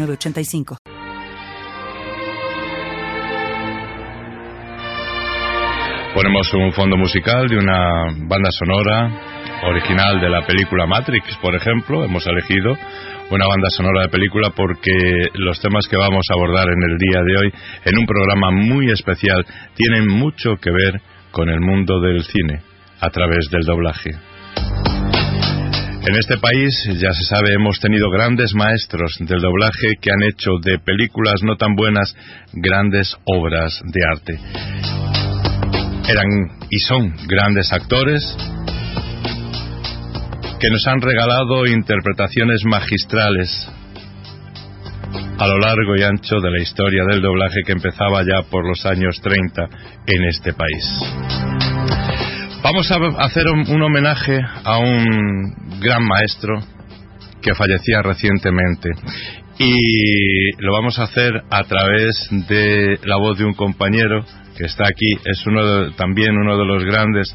8985. Ponemos un fondo musical de una banda sonora original de la película Matrix, por ejemplo. Hemos elegido una banda sonora de película porque los temas que vamos a abordar en el día de hoy, en un programa muy especial, tienen mucho que ver con el mundo del cine a través del doblaje. En este país, ya se sabe, hemos tenido grandes maestros del doblaje que han hecho de películas no tan buenas grandes obras de arte. Eran y son grandes actores que nos han regalado interpretaciones magistrales a lo largo y ancho de la historia del doblaje que empezaba ya por los años 30 en este país. Vamos a hacer un, homenaje a un gran maestro que fallecía recientemente. Y lo vamos a hacer a través de la voz de un compañero que está aquí. Es uno también uno de los grandes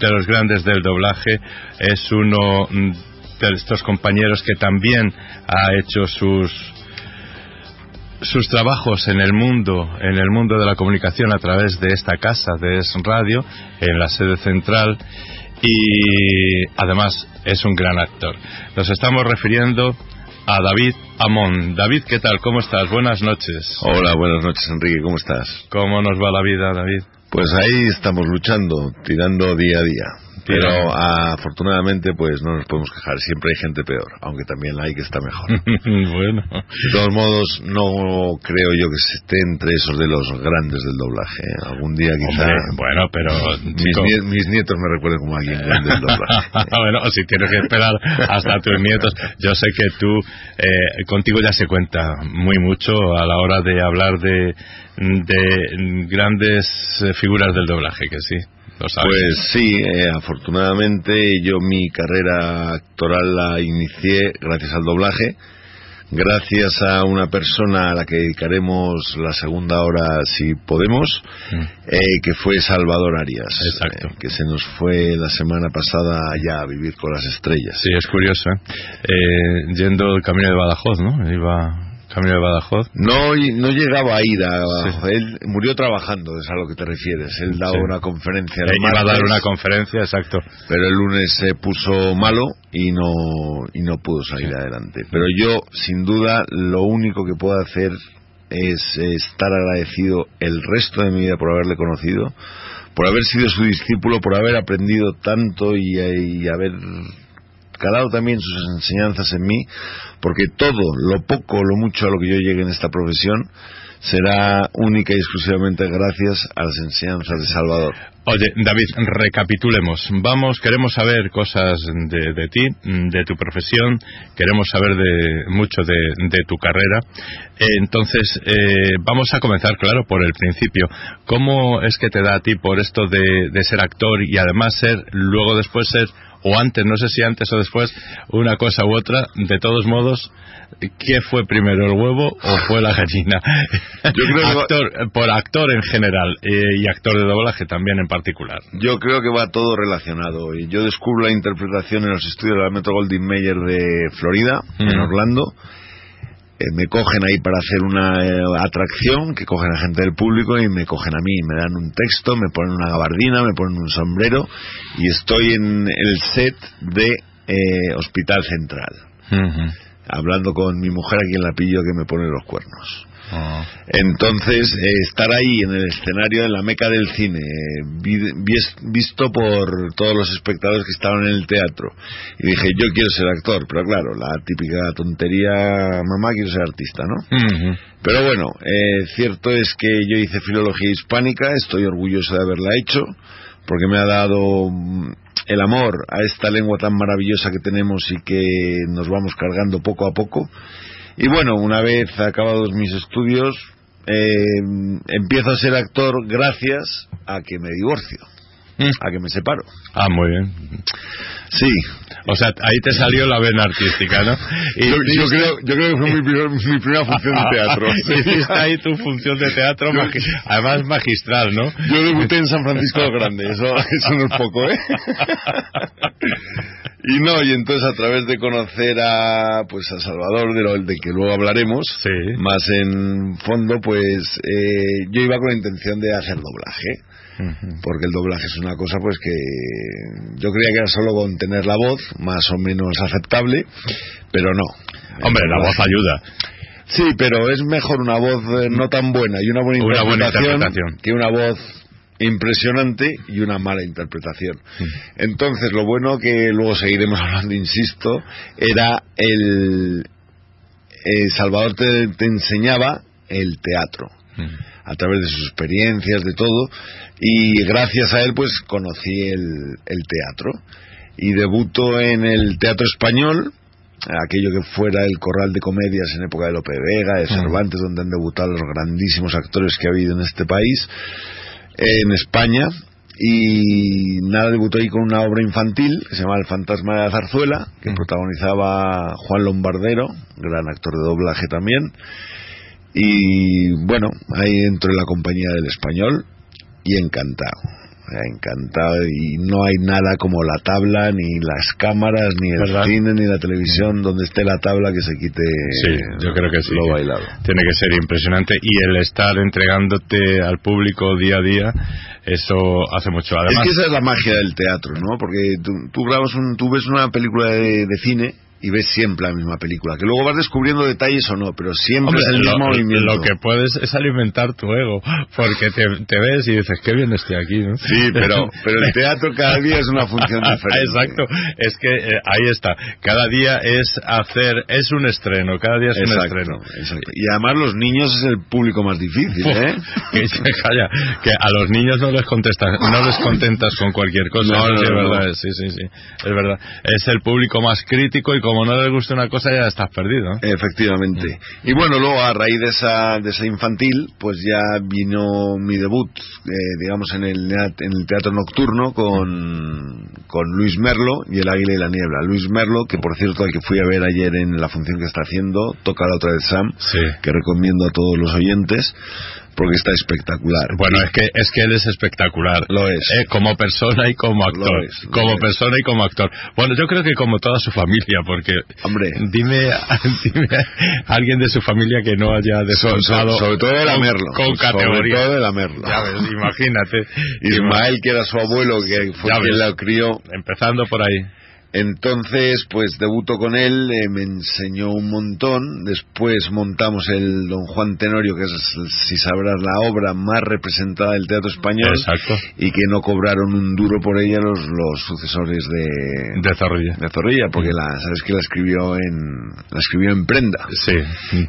de los grandes del doblaje. Es uno de estos compañeros que también ha hecho sus sus trabajos en el mundo, en el mundo de la comunicación a través de esta casa de Es Radio, en la sede central, y además es un gran actor. Nos estamos refiriendo a David Amón. David, ¿qué tal? ¿Cómo estás? Buenas noches. Hola, buenas noches, Enrique. ¿Cómo estás? ¿Cómo nos va la vida, David? Pues ahí estamos luchando, tirando día a día. Pero afortunadamente, pues no nos podemos quejar. Siempre hay gente peor, aunque también hay que está mejor. bueno. De todos modos, no creo yo que se esté entre esos de los grandes del doblaje. ¿eh? Algún día quizá. bueno, pero. Mis, nietos me recuerden como alguien grande del doblaje. bueno, si tienes que esperar hasta tus nietos. Yo sé que tú, eh, contigo ya se cuenta muy mucho a la hora de hablar de, de grandes eh, figuras del doblaje, que sí. Pues sí, eh, afortunadamente yo mi carrera actoral la inicié gracias al doblaje, gracias a una persona a la que dedicaremos la segunda hora si podemos, mm. eh, que fue Salvador Arias, Exacto. Eh, que se nos fue la semana pasada allá a vivir con las estrellas. Sí, es curioso, yendo el camino de Badajoz, ¿no? Iba Camino de Badajoz. No, no llegaba a ir a Badajoz. Él murió trabajando, es a lo que te refieres. Él daba una conferencia. Él iba a dar una conferencia, exacto. Pero el lunes se puso malo y no, y no pudo salir adelante. Pero yo, sin duda, lo único que puedo hacer es estar agradecido el resto de mi vida por haberle conocido, por haber sido su discípulo, por haber aprendido tanto y, y haber calado también sus enseñanzas en mí, porque todo, lo poco, lo mucho a lo que yo llegue en esta profesión, será única y exclusivamente gracias a las enseñanzas de Salvador. Oye, David, recapitulemos. Vamos, queremos saber cosas de, ti, de tu profesión, queremos saber de mucho de, tu carrera. Eh, entonces, eh, vamos a comenzar, claro, por el principio. ¿Cómo es que te da a ti por esto de, de ser actor y además ser, luego después ser o antes, no sé si antes o después, una cosa u otra, de todos modos, ¿qué fue primero, el huevo o fue la gallina? Yo creo actor, por actor en general eh, y actor de doblaje también en particular. Yo creo que va todo relacionado. Y yo descubro la interpretación en los estudios de la Metro Goldwyn Mayer de Florida, en Orlando eh, me cogen ahí para hacer una eh, atracción, que cogen a gente del público y me cogen a mí, me dan un texto, me ponen una gabardina, me ponen un sombrero y estoy en el set de eh, Hospital Central, hablando con mi mujer aquí en la pillo que me pone los cuernos. Ah. Entonces, eh, estar ahí en el escenario, en la meca del cine, visto por todos los espectadores que estaban en el teatro, y dije, yo quiero ser actor, pero claro, la típica tontería, mamá, quiero ser artista, ¿no? Pero bueno, eh, cierto es que yo hice filología hispánica, estoy orgulloso de haberla hecho, porque me ha dado mm, el amor a esta lengua tan maravillosa que tenemos y que nos vamos cargando poco a poco Y bueno, una vez acabados mis estudios, eh, empiezo a ser actor gracias a que me divorcio. A que me separo. Ah, muy bien. Sí, O sea, ahí te salió la vena artística, ¿no? Y yo, yo creo, yo creo que fue mi, primer- mi primera función de teatro. Hiciste ahí tu función de teatro, magi- además magistral, ¿no? Yo debuté en San Francisco del Grande, eso, eso no es poco, ¿eh? Y no, y entonces a través de conocer a pues a Salvador, de lo de que luego hablaremos, Sí. más en fondo, pues eh, yo iba con la intención de hacer doblaje, porque el doblaje es una cosa pues que yo creía que era solo con tener la voz, más o menos aceptable, pero no. Hombre, la voz ayuda. Sí, pero es mejor una voz eh, no tan buena y una buena Una buena interpretación, interpretación. que una voz impresionante y una mala interpretación. Entonces, lo bueno que luego seguiremos hablando, insisto, era el... eh, Salvador te, te enseñaba el teatro a través de sus experiencias, de todo, y gracias a él pues conocí el, el teatro. Y debuto en el teatro español, aquello que fuera el corral de comedias en época de Lope Vega, de Cervantes, donde han debutado los grandísimos actores que ha habido en este país, en España, y nada, debutó ahí con una obra infantil que se llama El fantasma de la zarzuela, que protagonizaba Juan Lombardero, gran actor de doblaje también, y bueno, ahí entro en la compañía del español y encantado. Encantado y no hay nada como la tabla, ni las cámaras, ni el ¿Verdad? cine, ni la televisión donde esté la tabla que se quite Sí, yo creo que sí. lo bailado. Tiene que ser impresionante y el estar entregándote al público día a día, eso hace mucho. Además, es que esa es la magia del teatro, ¿no? Porque tú, tú grabas un, tú ves una película de, de cine y ves siempre la misma película, que luego vas descubriendo detalles o no, pero siempre Hombre, es el lo, mismo movimiento. lo que puedes es alimentar tu ego, porque te, te ves y dices, qué bien estoy aquí, ¿no? Sí, pero, pero el teatro cada día es una función diferente. Exacto, es que eh, ahí está. Cada día es hacer, es un estreno, cada día es un estreno. exacto. Y además los niños es el público más difícil, ¿eh? que calla, que a los niños no les contestas, no les contentas con cualquier cosa. No, Eso no, sí, es verdad, no. sí, sí, sí, es verdad. Es el público más crítico y como no les gusta una cosa ya estás perdido. Efectivamente. Y bueno, luego a raíz de esa, de esa infantil, pues ya vino mi debut, eh, digamos, en el, en el teatro nocturno con, con Luis Merlo y El Águila y la Niebla. Luis Merlo, que por cierto, al que fui a ver ayer en la función que está haciendo, toca la otra de Sam, Sí. que recomiendo a todos los oyentes, porque está espectacular. Bueno, es que es que él es espectacular. Lo es. Eh, como persona y como actor. Lo es, lo como es. persona y como actor. Bueno, yo creo que como toda su familia, porque Hombre. dime, dime a alguien de su familia que no haya So- so- descontado sobre todo de la con- Merlo. con Sobre categoría. todo de la Merlo. Ya ves, imagínate. Ismael, que era su abuelo, que fue Ya quien ves. la crió, Empezando por ahí. Entonces, pues debuto con él, eh, me enseñó un montón. Después montamos el Don Juan Tenorio, que es, si sabrás, la obra más representada del teatro español. Exacto. Y que no cobraron un duro por ella los, los sucesores de, De Zorrilla. de Zorrilla, porque la, sabes que la escribió en, la escribió en prenda. Sí.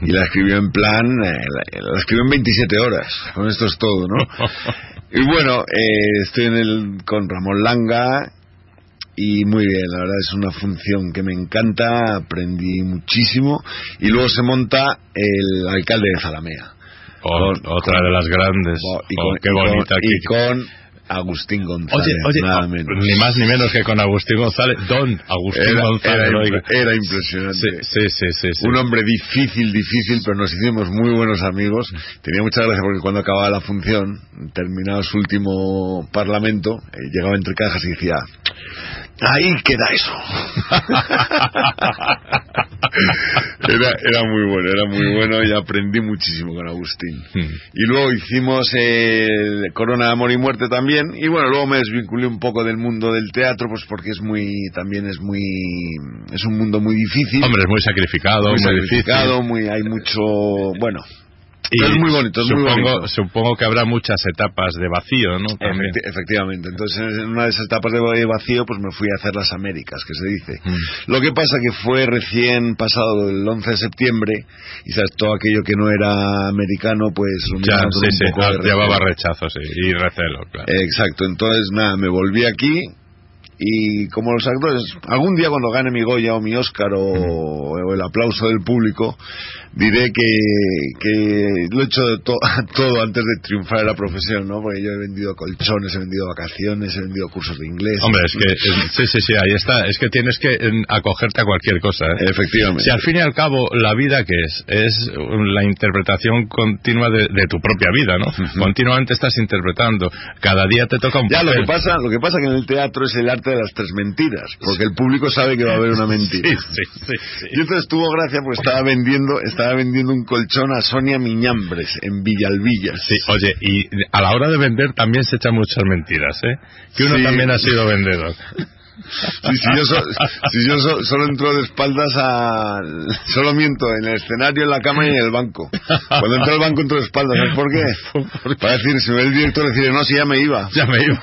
Y la escribió en plan, eh, la, la escribió en 27 horas. Con esto es todo, ¿no? Y bueno, eh, estoy en el, con Ramón Langa y muy bien, la verdad es una función que me encanta, aprendí muchísimo y luego se monta el alcalde de Zalamea. O- Con- otra de las grandes. Y Oh, qué y con- bonita y con Agustín González, Oye, oye, nada oh, menos. ni más ni menos que con Agustín González, don Agustín Era, González. era era impresionante. Sí, sí, sí, sí, sí. Un hombre difícil, difícil, pero nos hicimos muy buenos amigos. Tenía mucha gracia porque cuando acababa la función, terminado su último parlamento, eh, llegaba entre cajas y decía, ahí queda eso. era, era muy bueno, era muy bueno y aprendí muchísimo con Agustín. Hmm. Y luego hicimos el Corona de Amor y Muerte también. Y bueno, luego me desvinculé un poco del mundo del teatro, pues porque es muy, también es muy, es un mundo muy difícil. Hombre, es muy sacrificado, muy muy, sacrificado, difícil. muy, hay mucho, bueno, Y es muy bonito, es muy supongo, bonito. supongo que habrá muchas etapas de vacío, ¿no? Efecti- efectivamente. Entonces, en una de esas etapas de vacío, pues me fui a hacer las Américas, que se dice. Mm. Lo que pasa que fue recién pasado el 11 de septiembre, y sabes, todo aquello que no era americano, pues lo Ya, sí, un sí, poco ah, llevaba rechazo, sí, y recelo, claro. Exacto, entonces nada, me volví aquí y como los actores, algún día cuando gane mi Goya o mi Oscar o, o el aplauso del público, diré que, que lo he hecho de to- todo antes de triunfar en la profesión, ¿no? Porque yo he vendido colchones, he vendido vacaciones, he vendido cursos de inglés. Hombre, es que, sí, sí, sí, ahí está. Es que tienes que acogerte a cualquier cosa. ¿eh? Efectivamente. Si al fin y al cabo la vida que es, es la interpretación continua de, de tu propia vida, ¿no? Continuamente estás interpretando. Cada día te toca un Ya, lo que pasa, lo que pasa que en el teatro es el arte de las tres mentiras, porque el público sabe que va a haber una mentira. Sí, sí, sí, sí. Y entonces tuvo gracia porque estaba vendiendo, estaba vendiendo un colchón a Sonia Miñambres en Villalvillas. Sí, oye, y a la hora de vender también se echan muchas mentiras, ¿eh? Que uno Sí. también ha sido vendedor. Sí, si yo, so- si yo so- solo entro de espaldas al... Solo miento en el escenario, en la cama y en el banco. Cuando entro al banco entro de espaldas, ¿sabes por qué? Para decir, si me ve el director decir, no, si ya me iba. Ya me iba.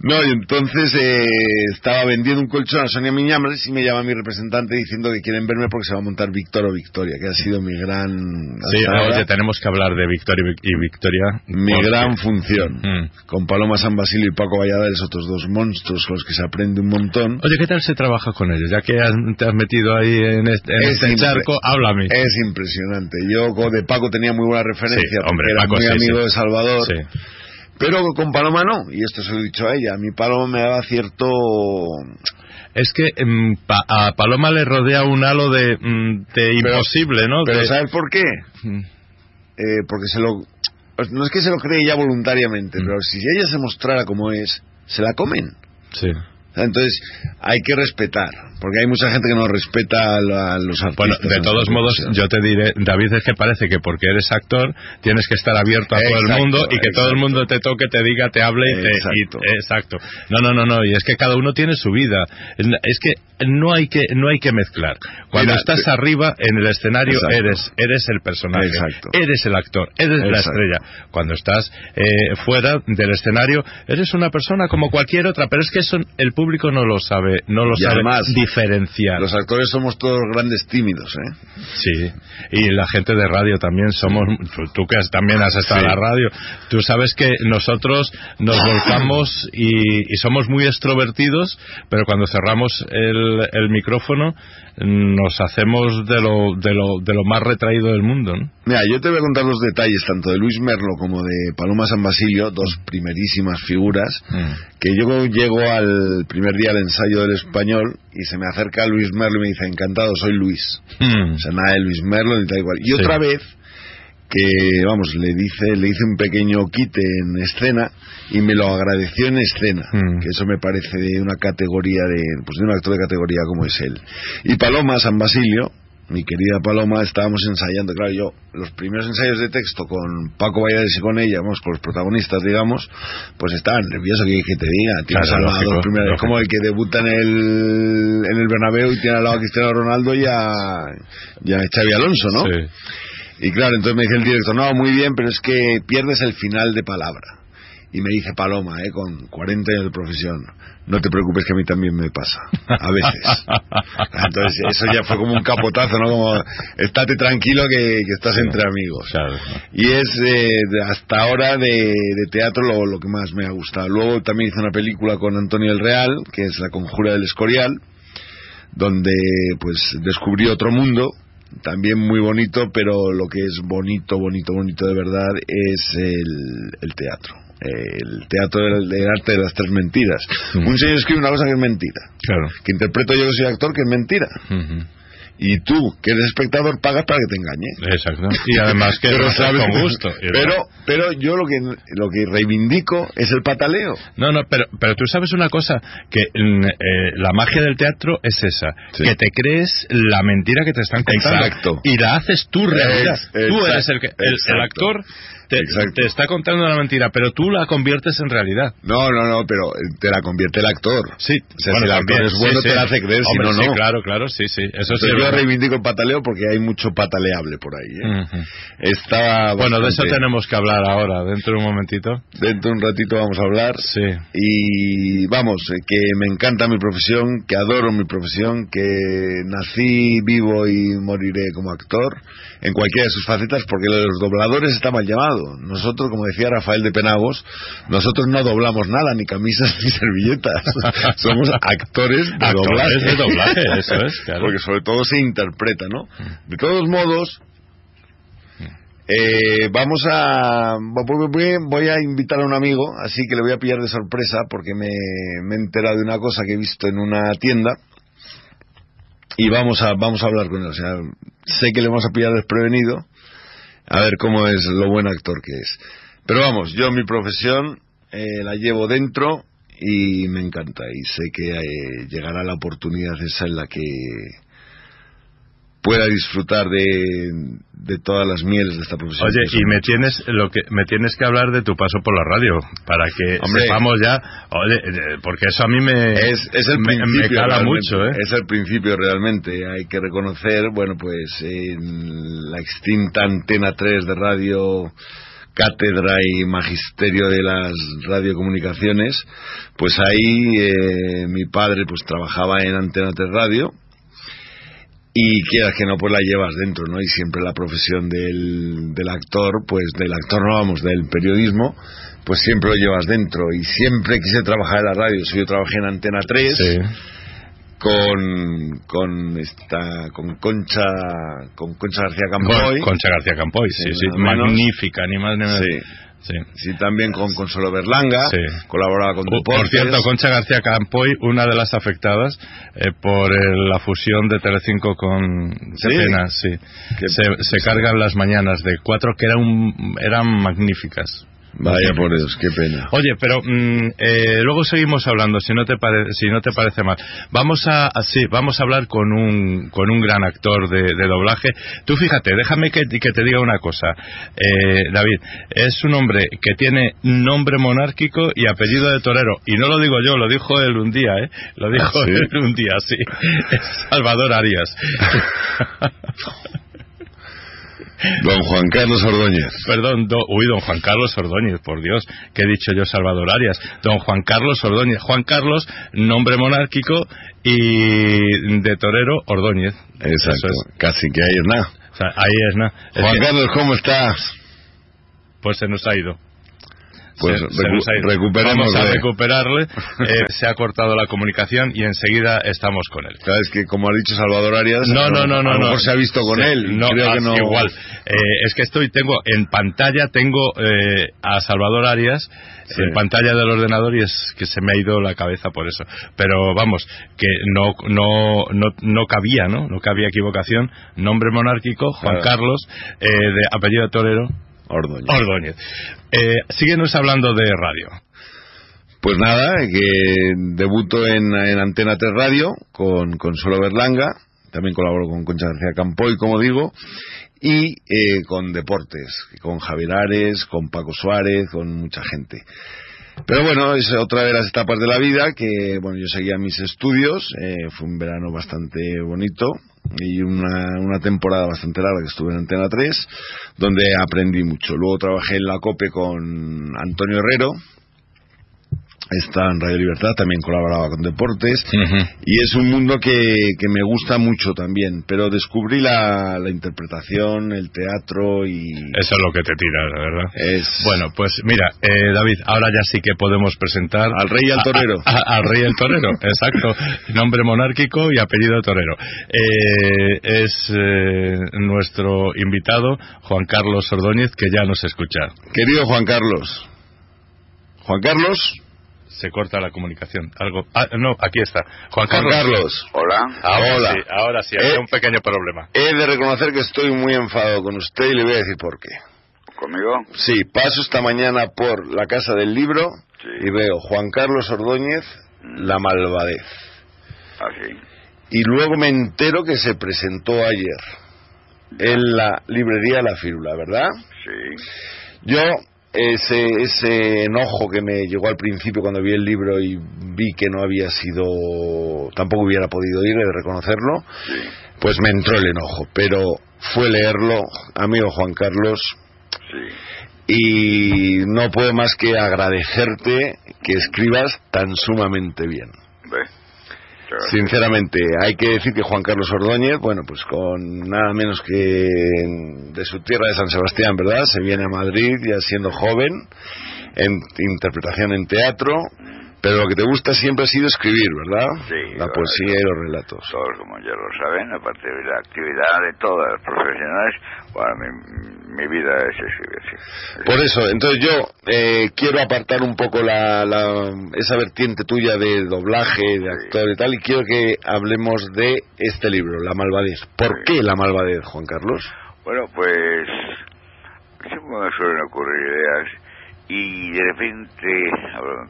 No, y entonces eh, estaba vendiendo un colchón a Sonia Miñambres y me llama mi representante diciendo que quieren verme porque se va a montar Víctor o Victoria, que ha sido mi gran... Sí, ahora, oye, tenemos que hablar de Vic- y Victoria. mi porque- gran función. Mm. Con Paloma San Basilio y Paco Valladares, otros dos monstruos con los que se aprende un montón. Oye, ¿qué tal se trabaja con ellos? Ya que has- te has metido ahí en este, en Es este charco, háblame. Es impresionante. Yo de Paco tenía muy buena referencia, Sí, hombre, porque era Paco muy sí, amigo sí. de Salvador. Pero con Paloma no, y esto se lo he dicho a ella. A mi Paloma me daba cierto... Es que pa- a Paloma le rodea un halo de, mm, de imposible, ¿no? Pero De- ¿sabes por qué? Mm. Eh, porque se lo... No es que se lo cree ella voluntariamente, Mm. pero si ella se mostrara como es, se la comen. Sí. Entonces, hay que respetar, porque hay mucha gente que no respeta a, los artistas. Bueno, de todos modos, profesión. yo te diré, David, es que parece que porque eres actor tienes que estar abierto a todo el mundo y que todo el mundo te toque, te diga, te hable y te... Exacto. y- exacto. No, no, no, no, y es que cada uno tiene su vida. Es que no hay que, no hay que mezclar. Cuando Mira, estás te- arriba en el escenario eres, eres el personaje, Exacto. eres el actor, eres la estrella. Cuando estás eh, fuera del escenario eres una persona como cualquier otra, pero es que eso el público no lo sabe, no lo Y sabe además, diferenciar. Los actores somos todos grandes tímidos, ¿eh? Sí, y la gente de radio también somos, tú, que también has estado Sí. en la radio, tú sabes que nosotros nos volcamos y, y somos muy extrovertidos, pero cuando cerramos el, el micrófono nos hacemos de lo, de, lo, de lo más retraído del mundo, ¿no? Mira, yo te voy a contar los detalles tanto de Luis Merlo como de Paloma San Basilio, dos primerísimas figuras, que yo llego al primer día del ensayo del español y se me acerca Luis Merlo y me dice, encantado, soy Luis. Mm. O sea, nada de Luis Merlo ni tal igual. Y Sí. otra vez que, vamos, le dice, le hice un pequeño quite en escena y me lo agradeció en escena, Mm. que eso me parece de una categoría de, pues de un actor de categoría como es él. Y Paloma San Basilio, mi querida Paloma, estábamos ensayando, claro, yo, los primeros ensayos de texto con Paco Valladares y con ella, vamos, con los protagonistas, digamos, pues estaban nerviosos, que, que te diga, tienes Claro, al lado como el que debuta en el, en el Bernabéu y tiene al lado a Cristiano Ronaldo y a, y a Xavi Alonso, ¿no? Sí. Y claro, entonces me dice el director, no, muy bien, pero es que pierdes el final de palabra. Y me dice Paloma, ¿eh? con 40 años de profesión, no te preocupes que a mí también me pasa, a veces. Entonces eso ya fue como un capotazo, ¿no? Como, estate tranquilo que, que estás entre amigos. Claro. Y es eh, hasta ahora de, de teatro lo, lo que más me ha gustado. Luego también hice una película con Antonio el Real, que es La Conjura del Escorial, donde pues descubrí otro mundo, también muy bonito, pero lo que es bonito, bonito, bonito de verdad es el, el teatro. El teatro del, del arte de las tres mentiras. Un señor escribe una cosa que es mentira, Claro. que interpreto yo que soy actor que es mentira. Y tú, que eres espectador, pagas para que te engañe. Exacto. Y además que Pero lo sabes- con gusto. Pero, pero yo lo que, lo que reivindico es el pataleo. No, no, pero, pero tú sabes una cosa, que mm, eh, la magia del teatro es esa, Sí. que te crees la mentira que te están contando Exacto. y la haces tu realidad. Ex- tú eres el que, el, el actor te, te está contando una mentira, pero tú la conviertes en realidad. No, no, no, pero eh, te la convierte el actor. Sí, O sea, si el actor es bueno, sí, te sí. la hace creer, si no, sí, no. claro, claro, sí, sí. Eso sí. Yo reivindico el pataleo porque hay mucho pataleable por ahí. ¿eh? Estaba Bueno, de eso tenemos que hablar ahora, dentro de un momentito. Dentro de un ratito vamos a hablar. Sí. Y vamos, eh, que me encanta mi profesión, que adoro mi profesión, que nací vivo y moriré como actor en cualquiera de sus facetas porque los dobladores está mal llamado. Nosotros, como decía Rafael de Penagos, nosotros no doblamos nada, ni camisas ni servilletas. Somos actores de Actores doblaje. de doblaje, eso es, claro. Porque sobre todo se interpreta, ¿no? De todos modos, eh, vamos a. Voy a invitar a un amigo, así que le voy a pillar de sorpresa porque me, me he enterado de una cosa que he visto en una tienda. Y vamos a, vamos a hablar con él. O sea, sé que le vamos a pillar desprevenido. A ver cómo es lo buen actor que es. Pero vamos, yo mi profesión eh, la llevo dentro y me encanta. Y sé que eh, llegará la oportunidad esa en la que pueda disfrutar de, de todas las mieles de esta profesión. Oye, y me tienes lo que me tienes que hablar de tu paso por la radio para que Hombre. sepamos ya, oye, eh, porque eso a mí me Es, es el me, me cala mucho, ¿eh? Es el principio realmente. Hay que reconocer, bueno, pues en la extinta Antena 3 de radio, cátedra y magisterio de las radiocomunicaciones, pues ahí eh, mi padre pues trabajaba en Antena 3 Radio y quieras que no pues la llevas dentro no y siempre la profesión del, del actor pues del actor no vamos del periodismo pues siempre lo llevas dentro y siempre quise trabajar en la radio yo trabajé en Antena 3 Sí. con con esta con Concha con Concha García Campoy Con, Concha García Campoy, sí, Sí, magnífica, ni más ni menos. Sí. Sí. sí también con Consuelo Berlanga Sí. colaboraba con Por- Por Deportes cierto, Concha García Campoy, una de las afectadas eh, por el- la fusión de Telecinco con Sí. Qué pena, sí. Se, se cargan las mañanas de cuatro que eran, eran magníficas. Vaya por Dios qué pena Oye, pero mm, eh, luego seguimos hablando, si no te pare- si no te parece mal. Vamos a, a- sí, vamos a hablar con un con un gran actor de, de doblaje. Tú fíjate, déjame que, que te diga una cosa, eh, David. Es un hombre que tiene nombre monárquico y apellido de torero. Y no lo digo yo, lo dijo él un día, ¿eh? Lo dijo ¿Ah, sí? él un día, sí. Salvador Arias. Don Juan Carlos Ordóñez Perdón, do- uy, don Juan Carlos Ordóñez, por Dios, que he dicho yo Salvador Arias. Don Juan Carlos Ordóñez. Juan Carlos, nombre monárquico y de torero Ordóñez. exacto es. casi que ahí es nada O sea, ahí es nada. Es Juan que, Carlos cómo estás pues se nos ha ido. Pues Se- se recu- nos ha ido. recuperémosle. Vamos a recuperarle. Eh, se ha cortado la comunicación y enseguida estamos con él. Sabes que como ha dicho Salvador Arias No, no, no, no. a lo no. mejor se ha visto con él No, creo que ah, no igual. Eh, es que estoy, tengo en pantalla, tengo eh, a Salvador Arias Sí. en pantalla del ordenador y es que se me ha ido la cabeza por eso. Pero vamos, que no, no, no, no cabía, ¿no? No cabía equivocación. Nombre monárquico, Juan Claro. Carlos, eh, de apellido Torero, Ordóñez Ordóñez. Eh, síguenos hablando de radio. Pues nada, que debuto en, en Antena 3 Radio con Consuelo Berlanga, también colaboro con Concha García Campoy, como digo, y eh, con Deportes, con Javier Ares, con Paco Suárez, con mucha gente. Pero bueno, es otra de las etapas de la vida que, bueno, yo seguía mis estudios, eh, fue un verano bastante bonito y una, una temporada bastante larga que estuve en Antena 3, donde aprendí mucho. Luego trabajé en la COPE con Antonio Herrero, está en Radio Libertad, también colaboraba con Deportes, y es un mundo que, que me gusta mucho también, pero descubrí la, la interpretación, el teatro y... Eso es lo que te tira, la verdad. Es... Bueno, pues mira, eh, David, ahora ya sí que podemos presentar Al rey y al a- torero. a- a- al rey y al torero, exacto. Nombre monárquico y apellido torero. Eh, es eh, nuestro invitado, Juan Carlos Ordóñez, que ya nos escucha. Querido Juan Carlos. Juan Carlos. Se corta la comunicación. Algo. Ah, no, aquí está. Juan Juan Carlos. Carlos. Hola. Ahora Hola. sí, ahora sí, había Eh. un pequeño problema. He de reconocer que estoy muy enfadado con usted y le voy a decir por qué. ¿Conmigo? Sí, paso esta mañana por la Casa del Libro Sí. y veo Juan Carlos Ordóñez, La Malvadez. Así. Y luego me entero que se presentó ayer en la librería La Fírula, ¿verdad? Sí. Yo, ese, ese enojo que me llegó al principio cuando vi el libro y vi que no había sido, tampoco hubiera podido ir, de reconocerlo, pues me entró el enojo. Pero fue leerlo, amigo Juan Carlos, y no puedo más que agradecerte que escribas tan sumamente bien. Sinceramente, hay que decir que Juan Carlos Ordóñez, bueno, pues con nada menos que de su tierra de San Sebastián, ¿verdad? Se viene a Madrid ya siendo joven, en interpretación en teatro, pero lo que te gusta siempre ha sido escribir, ¿verdad? Sí, La poesía y los relatos. Todos, como ya lo saben, aparte de la actividad de todas las profesionales, bueno, mi, mi vida es escribir, sí. Por eso, entonces yo eh, quiero apartar un poco la, la- esa vertiente tuya de doblaje, de actor y tal, y quiero que hablemos de este libro, La Malvadez. ¿Por Sí. qué La Malvadez, Juan Carlos? Bueno, pues siempre me suelen ocurrir ideas y de repente,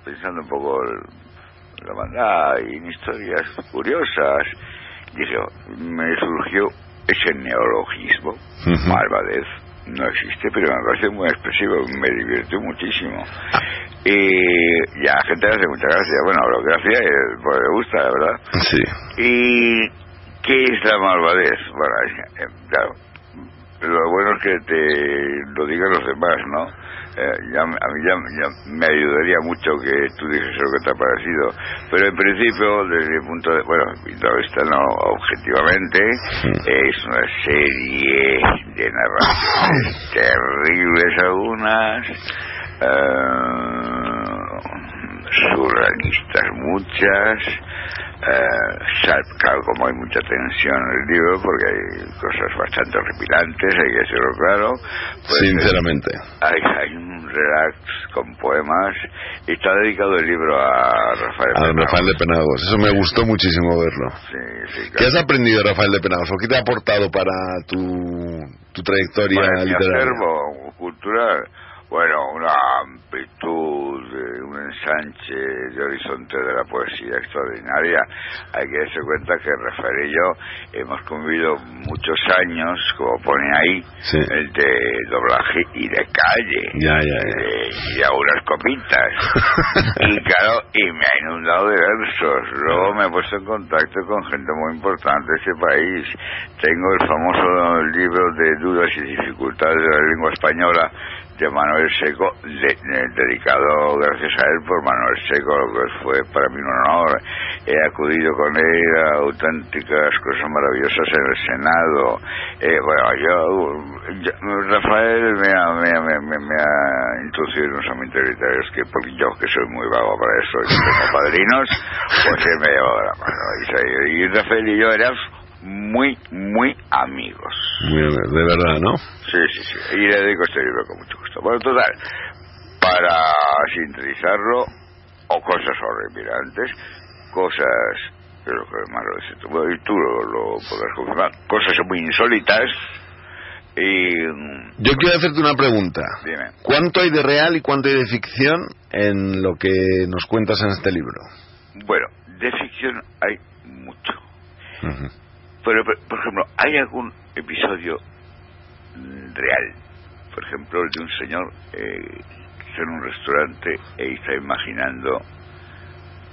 pensando un poco en la maldad y en historias curiosas, dije, me surgió ese neologismo, Ujú. malvadez. No existe, pero me parece muy expresivo, me divirtió muchísimo. Y ya la gente le hace mucha gracia. Bueno, lo gracia es, pues le gusta, la verdad. Sí. ¿Y qué es la malvadez? Bueno, eh, claro, lo bueno es que te lo digan los demás, ¿no? Eh, ya, a mí ya, ya me ayudaría mucho que tú dijes lo que te ha parecido. Pero en principio, desde mi punto de... Bueno, esto no objetivamente, es una serie de narraciones terribles algunas, eh, surrealistas muchas, eh, claro, como hay mucha tensión en el libro, porque hay cosas bastante horripilantes, hay que decirlo claro, pues, Sinceramente. hay, hay un relax con poemas y está dedicado el libro a Rafael A Penagos. Rafael de Penagos. Eso me gustó muchísimo verlo. Sí, sí, ¿Qué has aprendido, Rafael de Penagos? ¿O qué te ha aportado para tu, tu trayectoria mi literaria? acervo cultural, bueno, una amplitud, eh, un ensanche de horizonte de la poesía extraordinaria. Hay que darse cuenta que Rafael y yo hemos convivido muchos años, como pone ahí, Sí. de doblaje y de calle. Ya, ya, ya. Eh, y a unas copitas. y claro, y me ha inundado de versos. Luego me he puesto en contacto con gente muy importante de este país. Tengo el famoso libro de dudas y dificultades de la lengua española de Manuel Seco, de- eh, dedicado gracias a él por Manuel Seco, lo que fue para mí un honor. He acudido con él a auténticas cosas maravillosas en el Senado. Eh, bueno, yo, yo- Rafael me ha, me, introducido en unos ambientes literarios que, porque yo que soy muy vago para eso, y tengo padrinos, pues él me de la mano. Y, y Rafael y yo éramos muy, muy amigos. De verdad, ¿no? Sí, sí, sí. Y le dedico este libro con mucho gusto. Bueno, total, para sintetizarlo, o cosas horripilantes, cosas, lo que más lo dices tú, bueno, y tú lo, lo podrás confirmar, cosas muy insólitas, y... mm, Yo quiero hacerte una pregunta. Dime. ¿Cuánto hay de real y cuánto hay de ficción en lo que nos cuentas en este libro? Bueno, de ficción hay mucho. Ujú. Pero, por- ejemplo, ¿hay algún episodio real? Por ejemplo, el de un señor eh, que está en un restaurante e está imaginando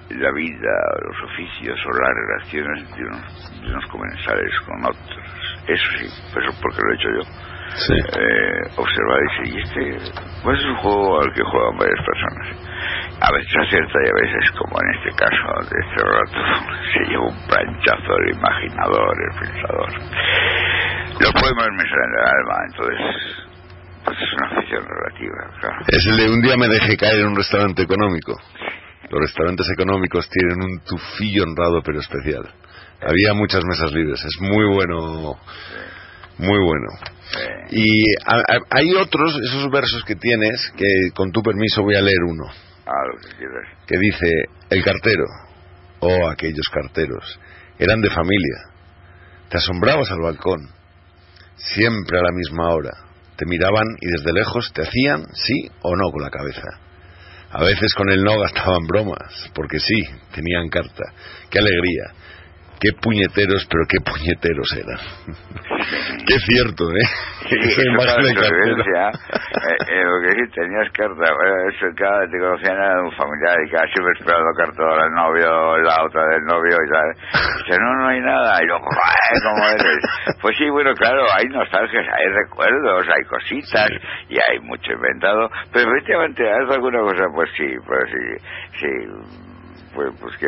la vida, los oficios o las relaciones de unos, de unos comensales con otros. Eso sí, eso porque lo he hecho yo. Sí. Eh, observar y dice, ¿y este cuál es un juego al que juegan varias personas? A veces acierta y a veces, como en este caso de este rato, se lleva un planchazo el imaginador, el pensador. Los poemas me salen del alma, entonces, pues es una afición relativa, claro. Es el de un día me dejé caer en un restaurante económico. Los restaurantes económicos tienen un tufillo honrado pero especial. Había muchas mesas libres. Es muy bueno. Muy bueno. Y hay otros, esos versos que tienes, que con tu permiso voy a leer uno, a lo que que dice, el cartero, oh aquellos carteros, eran de familia. Te asombrabas al balcón, siempre a la misma hora. Te miraban y desde lejos te hacían sí o no con la cabeza. A veces con el no gastaban bromas, porque sí, tenían carta. ¡Qué alegría! ¡Qué puñeteros, pero qué puñeteros eran! ¡Qué cierto, eh! Esa imagen cartero. sobrevivencia, eh, eh, lo que sí tenías carta, bueno, eso cada te conocían era un familiar y cada siempre esperando carta del novio, la otra del novio y tal. Dice, no, no hay nada. Y yo, "Ay, ¿cómo eres? Pues sí, bueno, claro, hay nostalgias, hay recuerdos, hay cositas y hay mucho inventado. Pero efectivamente, ¿has alguna cosa? Pues sí, pues sí, sí pues, pues que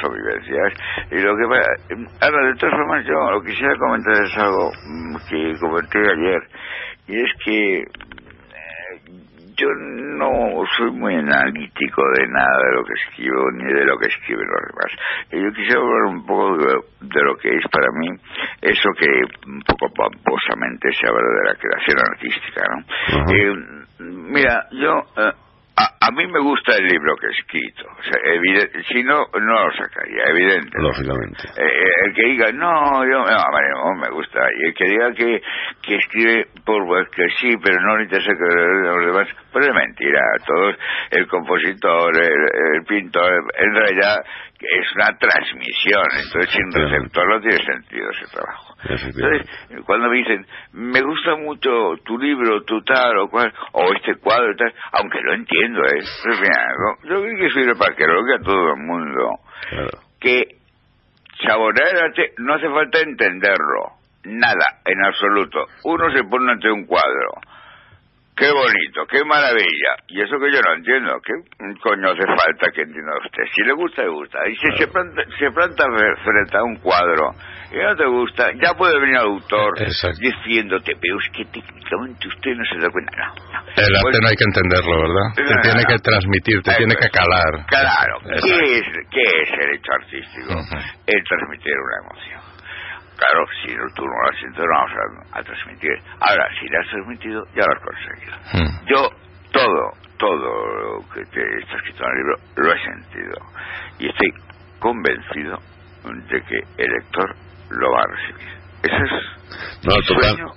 son vivencias. Y lo que pasa- ahora, de todas formas, yo lo que quisiera comentar es algo mm, que comenté ayer, y es que eh, yo no soy muy analítico de nada de lo que escribo ni de lo que escriben los demás. Y yo quisiera hablar un poco de, lo que es para mí eso que un poco pomposamente se habla de la creación artística, ¿no? Eh, mira, yo eh, a, mí me gusta el libro que he escrito. O sea, si no, no lo sacaría, evidente. Lógicamente. Eh, eh, el que diga, no, yo no, me gusta. Y el que diga que, que escribe por web, que sí, pero no le interesa que los demás, pues es mentira. Todos, el compositor, el pintor, en realidad es una transmisión, entonces sin receptor no tiene sentido ese trabajo. Entonces, cuando me dicen, me gusta mucho tu libro, tu tal o cual, o este cuadro tal, aunque lo entiendo, ¿eh? Yo creo que sirve para que lo vea todo el mundo. Que saborear el arte no hace falta entenderlo, nada, en absoluto. Uno se pone ante un cuadro Qué bonito, qué maravilla. Y eso que yo no entiendo, ¿qué coño hace falta que entienda usted? Si le gusta, le gusta. Y si se planta, se planta frente a un cuadro y no te gusta, ya puede venir el autor diciéndote, pero es que técnicamente usted no se da cuenta. No, El arte pues no hay que entenderlo, ¿verdad? te tiene que transmitir, te tiene que calar. Claro. ¿Qué es, ¿Qué es el hecho artístico? El transmitir una emoción. Claro, si tú no lo has sentido, no vamos a, transmitir. Ahora, si lo has transmitido, ya lo has conseguido. Hmm. Yo, todo, todo lo que te está escrito en el libro, lo he sentido. Y estoy convencido de que el lector lo va a recibir. Ese es no,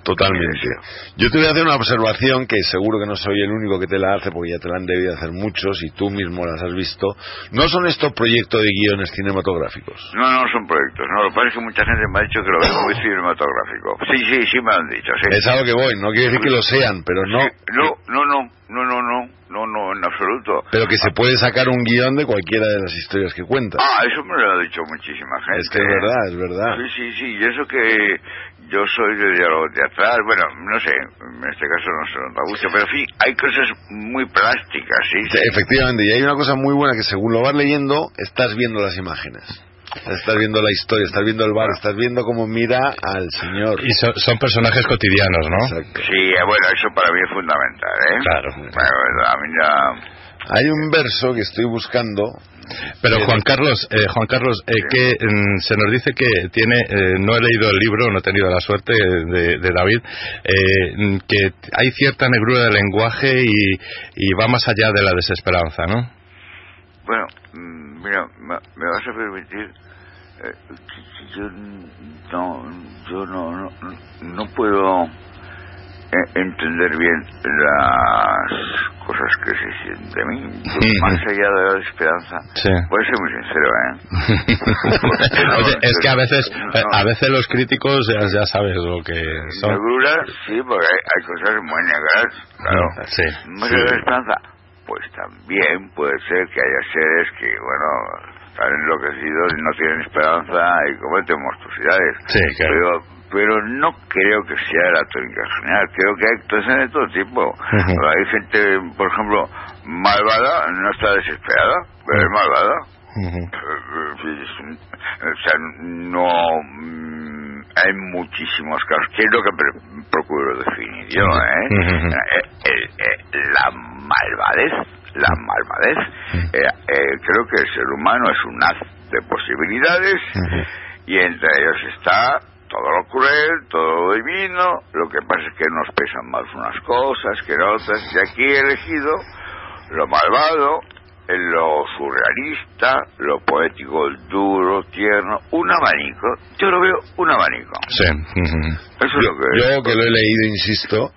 totalmente. Yo te voy a hacer una observación que seguro que no soy el único que te la hace, porque ya te la han debido hacer muchos y tú mismo las has visto. ¿No son estos proyectos de guiones cinematográficos? No, no son proyectos. No, lo que pasa es que mucha gente me ha dicho que lo veo muy cinematográfico. Sí, sí, sí me han dicho. Sí. Es algo que voy, no quiere decir que lo sean, pero no. No, no, no, no, no, no, no, no, en absoluto. Pero que se puede sacar un guion de cualquiera de las historias que cuentas. Ah, eso me lo ha dicho muchísima gente. Es que es verdad, es verdad. Sí, sí, sí, y eso que yo soy de diálogo teatral, bueno, no sé, en este caso no se nota mucho, pero sí, hay cosas muy plásticas, ¿sí? Efectivamente, y hay una cosa muy buena que según lo vas leyendo, estás viendo las imágenes. Estás viendo la historia, estás viendo el bar, estás viendo cómo mira al señor. Y son personajes cotidianos, ¿no? Sí, eh, bueno, eso para mí es fundamental, ¿eh? Claro. a mí ya hay un verso que estoy buscando. Pero Juan Carlos, eh, Juan Carlos, eh, que mm, se nos dice que tiene, eh, no he leído el libro, no he tenido la suerte de, David, mm, que hay cierta negrura de lenguaje y, va más allá de la desesperanza, ¿no? Bueno, mm, mira, me vas a permitir yo no, yo no, no puedo entender bien las cosas que se sienten de mí. Más allá de la esperanza, sí. voy a ser muy sincero, ¿eh? es que a veces, a veces los críticos ya, ya sabes lo que son. Negruras, sí, porque hay, cosas muy negras, claro. Sí. Más allá de la esperanza, pues también puede ser que haya seres que, bueno, están enloquecidos y no tienen esperanza y cometen monstruosidades. Sí, claro. Pero pero no creo que sea la tónica general. Creo que hay actuaciones de todo tipo. Hay gente, por ejemplo, malvada, no está desesperada, pero es malvada. O sea, no. Hay muchísimos casos. ¿Qué es lo que procuro definir yo? Eh? Eh, eh, la malvadez, la malvadez, creo que el ser humano es un haz de posibilidades y entre ellos está todo lo cruel, todo lo divino, lo que pasa es que nos pesan más unas cosas que otras, y aquí he elegido lo malvado, lo surrealista, lo poético, el duro, tierno, un abanico, yo lo veo un abanico. Sí. Eso es lo que... Yo que lo he leído, insisto,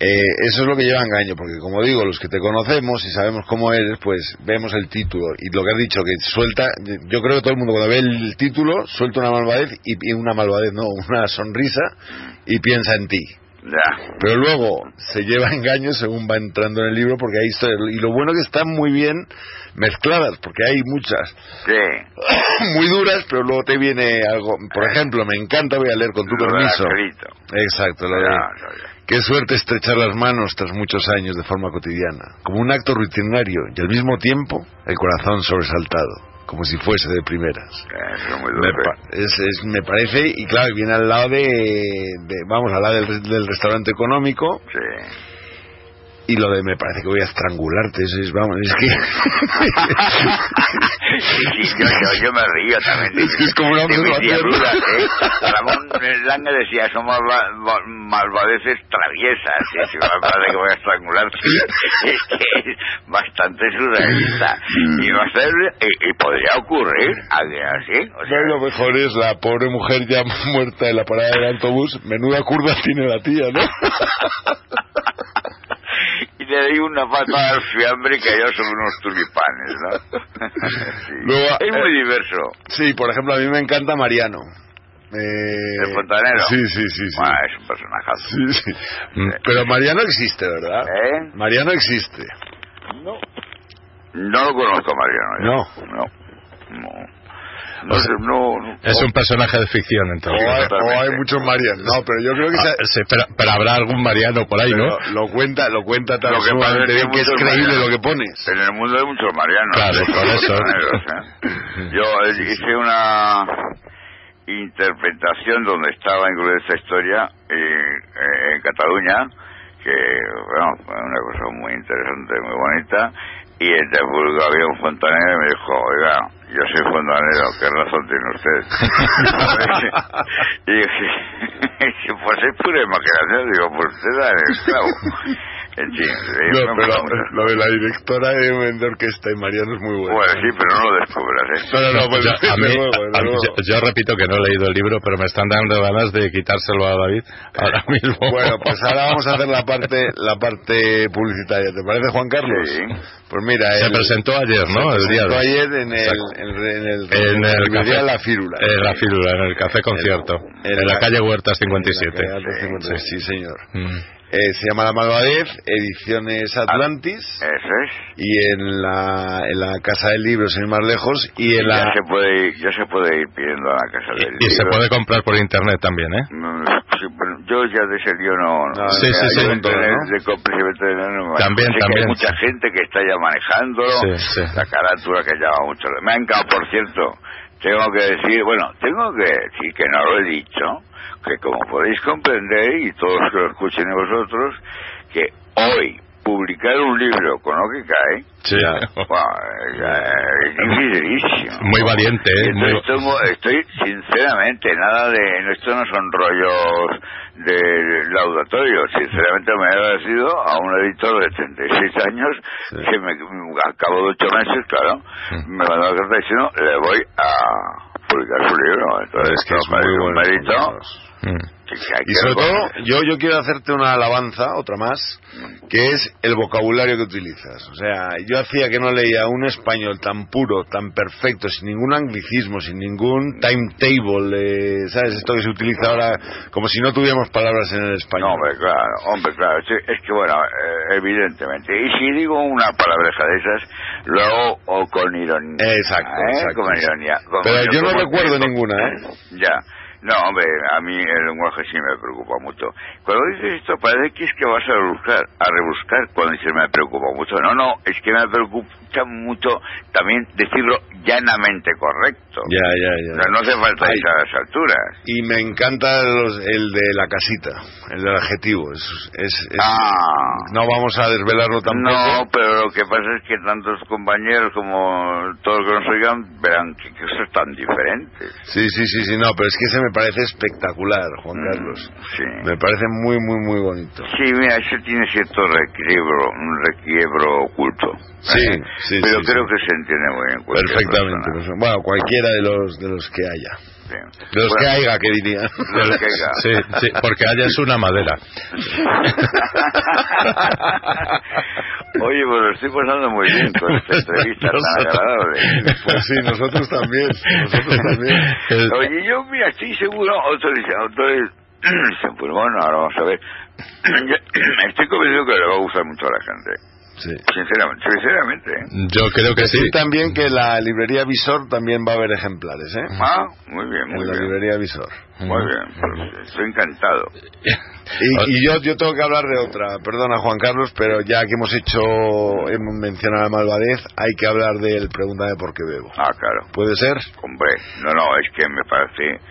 eh, eso es lo que lleva engaño, porque como digo, los que te conocemos y sabemos cómo eres, pues vemos el título. Y lo que has dicho, que suelta, yo creo que todo el mundo cuando ve el título, suelta una malvadez, y, una malvadez, no, una sonrisa, y piensa en ti. Pero luego se lleva engaño según va entrando en el libro, porque hay historias. Y lo bueno que están muy bien mezcladas, porque hay muchas muy duras, pero luego te viene algo. Por ejemplo, me encanta, voy a leer con tu permiso. Exacto, lo de. Qué suerte estrechar las manos tras muchos años de forma cotidiana, como un acto rutinario y al mismo tiempo el corazón sobresaltado. Como si fuese de primeras. Eso muy Me, pa- es- es- me parece, y claro, viene al lado de, de- vamos, al lado del, del restaurante económico, Sí. Y lo de me parece que voy a estrangularte, es, vamos, es que... Sí, sí, yo, me río también. Es que es como una observación. ¿eh? Ramón Lange decía, ma- malvadeces traviesas. Y si me parece que voy a estrangularte. Es que es bastante surrealista. Y, va a ser, y, y podría ocurrir alguien así. O sea, lo mejor es la pobre mujer ya muerta en la parada del autobús, menuda curva tiene la tía, ¿no? le di una patada al fiambre y cayó sobre unos tulipanes, ¿no? Sí. Luego, es eh, muy diverso. Sí, por ejemplo, a mí me encanta Mariano. Eh, ¿El fontanero? Sí, sí, sí. sí. Bueno, es un personajazo. Sí, sí. Mm, Pero Mariano existe, ¿verdad? ¿Eh? Mariano existe. No lo conozco, Mariano. No. No. No. No, sé, no, no. Es un personaje de ficción, O entonces. hay, totalmente. o hay muchos Marianos. No, pero yo creo que Ah, se- sí, pero, pero habrá algún Mariano por ahí, ¿no? pero lo cuenta, lo cuenta tan Lo que pasa es que es creíble Marianos. lo que pones. En el mundo hay muchos Marianos. Claro, por eso. ¿eh? Yo hice una interpretación donde estaba incluida esta historia eh, eh, en Cataluña, que bueno, fue una cosa muy interesante, muy bonita, y en Tepulco había un fontanero y me dijo, oiga, yo soy fontanero, ¿qué razón tiene usted? y dije, pues es pura imaginación, digo, pues usted da el esclavo. En fin, eh, No, me pero lo de la directora de, de orquesta y Mariano es muy bueno. Bueno, sí, pero no lo descubras, ¿eh? No, no, no, pues, Yo- a mí- a yo, yo repito que no he leído el libro, pero me están dando ganas de quitárselo a David ahora mismo. Bueno, pues ahora vamos a hacer la parte la parte publicitaria. ¿Te parece, Juan Carlos? Sí. Pues mira, Se el- presentó ayer, ¿no? se El día presentó de- ayer en el, en, en el, en el librería café, La Fírula. En la Fírula, en el café concierto. en En, la- la calle Huertas En la 57. calle Alto 53, sí, señor. Mm. Eh, se llama La Malvadez, Ediciones Atlantis, Eso es. y en la, en la Casa del Libro, sin ir más lejos, y en ya la... se puede ir, ya se puede ir pidiendo a la casa del Y, y se libro. puede comprar por internet también, ¿eh? Mm, sí, yo ya de ese lío no... no No, Sí, sí, sí. un internet ¿no? de compra y venta de no me manejo. También, también. Hay mucha gente que está ya manejándolo. Sí, sí. La carátula que llama mucho. Me ha encantado, por cierto. Tengo que decir, bueno, tengo que decir que no lo he dicho, que como podéis comprender, y todos que lo escuchen de vosotros, que hoy publicar un libro con lo que cae, Sí. Es dificilísimo. Muy valiente, ¿eh? Muy- tengo- estoy, sinceramente, nada de. Esto no son rollos de laudatorio. Sinceramente, me he agradecido a un editor de 36 años que, me, al cabo de ocho meses, claro, me mandó una carta diciendo: le voy a publicar su libro. Entonces, Es que es muy un bueno, mérito. Mm. Y sobre todo, yo, yo quiero hacerte una alabanza, otra más, que es el vocabulario que utilizas. O sea, yo hacía que no leía un español tan puro, tan perfecto, sin ningún anglicismo, sin ningún timetable, eh, ¿sabes? Esto que se utiliza ahora como si no tuviéramos palabras en el No, español. hombre, claro, hombre, claro. Es que, bueno, eh, evidentemente. Y si digo una palabreja de esas, lo hago o con ironía. Exacto, ¿eh? exacto. Con ironía. Pero yo no recuerdo ninguna, ¿eh? Ya. No, hombre, a mí el lenguaje sí me preocupa mucho. Cuando dices esto, parece que es que vas a rebuscar, a rebuscar cuando dices me preocupa mucho. No, no, es que me preocupa mucho también decirlo llanamente correcto. Ya, ya, O ya. sea, no hace falta Ay. ir a las alturas. Y me encanta los- el de la casita, el del adjetivo. Es, es- es- Ah. No vamos a desvelarlo tampoco. No, pero lo que pasa es que tantos compañeros como todos los que nos oigan verán que, que eso es tan diferente. Sí, sí, sí, sí, no, pero es que ese me parece espectacular, Juan Mm, Carlos. Sí. Me parece muy, muy, muy bonito. Sí, mira, eso tiene cierto requiebro, un requiebro oculto. Sí, ¿eh? sí, Pero sí, creo que se entiende muy bien. Perfectamente. persona. pues, bueno, cualquiera de los de los que haya. De los Bueno, que haya, que diría. de los que haya. Sí, sí, porque haya es una madera. Oye, pues lo estoy pasando muy bien con esta entrevista tan agradable. Pues sí, nosotros también. Nosotros también. Oye, yo, mira, estoy seguro, otros dicen, autores, dicen, pues bueno, ahora vamos a ver. estoy convencido que le va a gustar mucho a la gente. Sí. Sinceramente, sinceramente. ¿eh? Yo creo que sí. Decir también que la librería Visor también va a haber ejemplares, ¿eh? Ah, muy bien, muy en la bien. librería Visor. Muy bien, pues, estoy encantado. Y, y yo, yo tengo que hablar de otra, perdona Juan Carlos, pero ya que hemos hecho, hemos mencionado a Malvadez, hay que hablar del Pregúntame por qué bebo. Ah, claro. ¿Puede ser? Hombre, no, no, es que me parece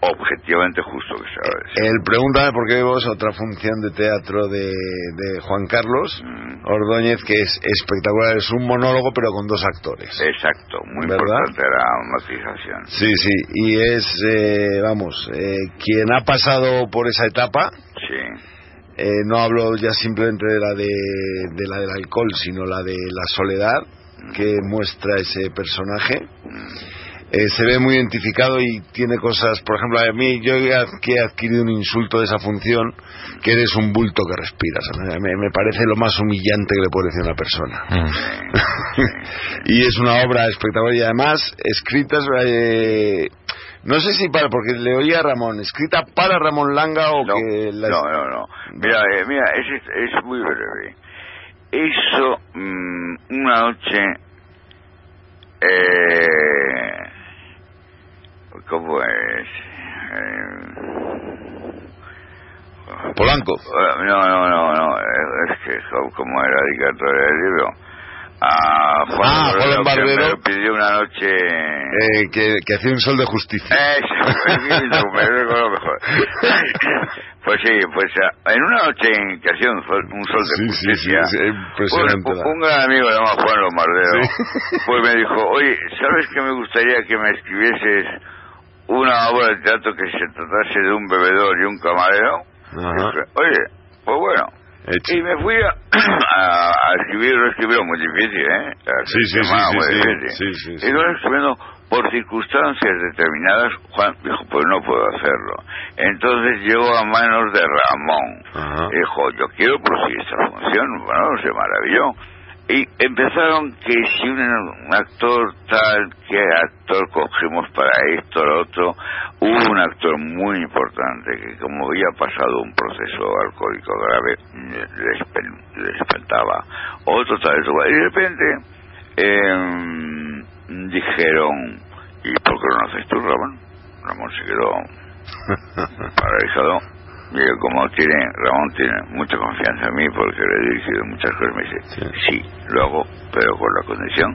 objetivamente justo que se. El Pregúntame por qué es otra función de teatro de, de Juan Carlos Mm. Ordóñez que es espectacular, es un monólogo pero con dos actores. Exacto, muy ¿Verdad? importante la matización. Sí, sí, y es, eh, vamos, eh, quien ha pasado por esa etapa, Sí, eh, no hablo ya simplemente de la de, de la del alcohol, sino la de la soledad que muestra ese personaje. Eh, se ve muy identificado y tiene cosas, por ejemplo, a mí yo que he adquirido un insulto de esa función, que eres un bulto que respiras. Me, me parece lo más humillante que le puede decir a una persona. Mm. y es una obra espectacular y además escrita, eh, no sé si para, porque le oía a Ramón, escrita para Ramón Langa o no, que la... no, no, no. Mira, eh, mira, es, es muy breve. Eso, mm, una noche, eh, ¿cómo es? Eh, Polanco. Eh, No, no, no, no, eh, es que co- como era dedicatoria del libro. A Juan, Ah, Juan que Barbero. me lo pidió una noche... Eh, que, que hacía un sol de justicia. Eso, me mejor. Pues sí, pues ah, en una noche en que hacía un sol, un sol de Sí, sí, sí, justicia, sí, impresionante. un, un gran amigo llamado Juan Lomardero, Sí. pues me dijo, oye, ¿sabes que me gustaría que me escribieses una obra de teatro que se tratase de un bebedor y un camarero? Oye, pues bueno. Hecho. Y me fui a, a, a escribir, lo escribió muy difícil, ¿eh? Sí, sí, sí, muy difícil. sí, sí, sí. Y luego escribiendo, por circunstancias determinadas, Juan dijo, pues no puedo hacerlo. Entonces llegó a manos de Ramón. Ajá. Dijo, yo quiero producir esta función. Bueno, se maravilló. Y empezaron que si un, actor tal, qué actor cogemos para esto, lo otro. Hubo un actor muy importante que como había pasado un proceso alcohólico grave, le, le espantaba. Otro tal, y de repente em, dijeron, ¿y por qué no lo haces tú, Ramón? Ramón se quedó paralizado. Y yo, como tiene, Ramón tiene mucha confianza en mí porque le he dirigido muchas cosas, me dice, sí, lo hago, pero con la condición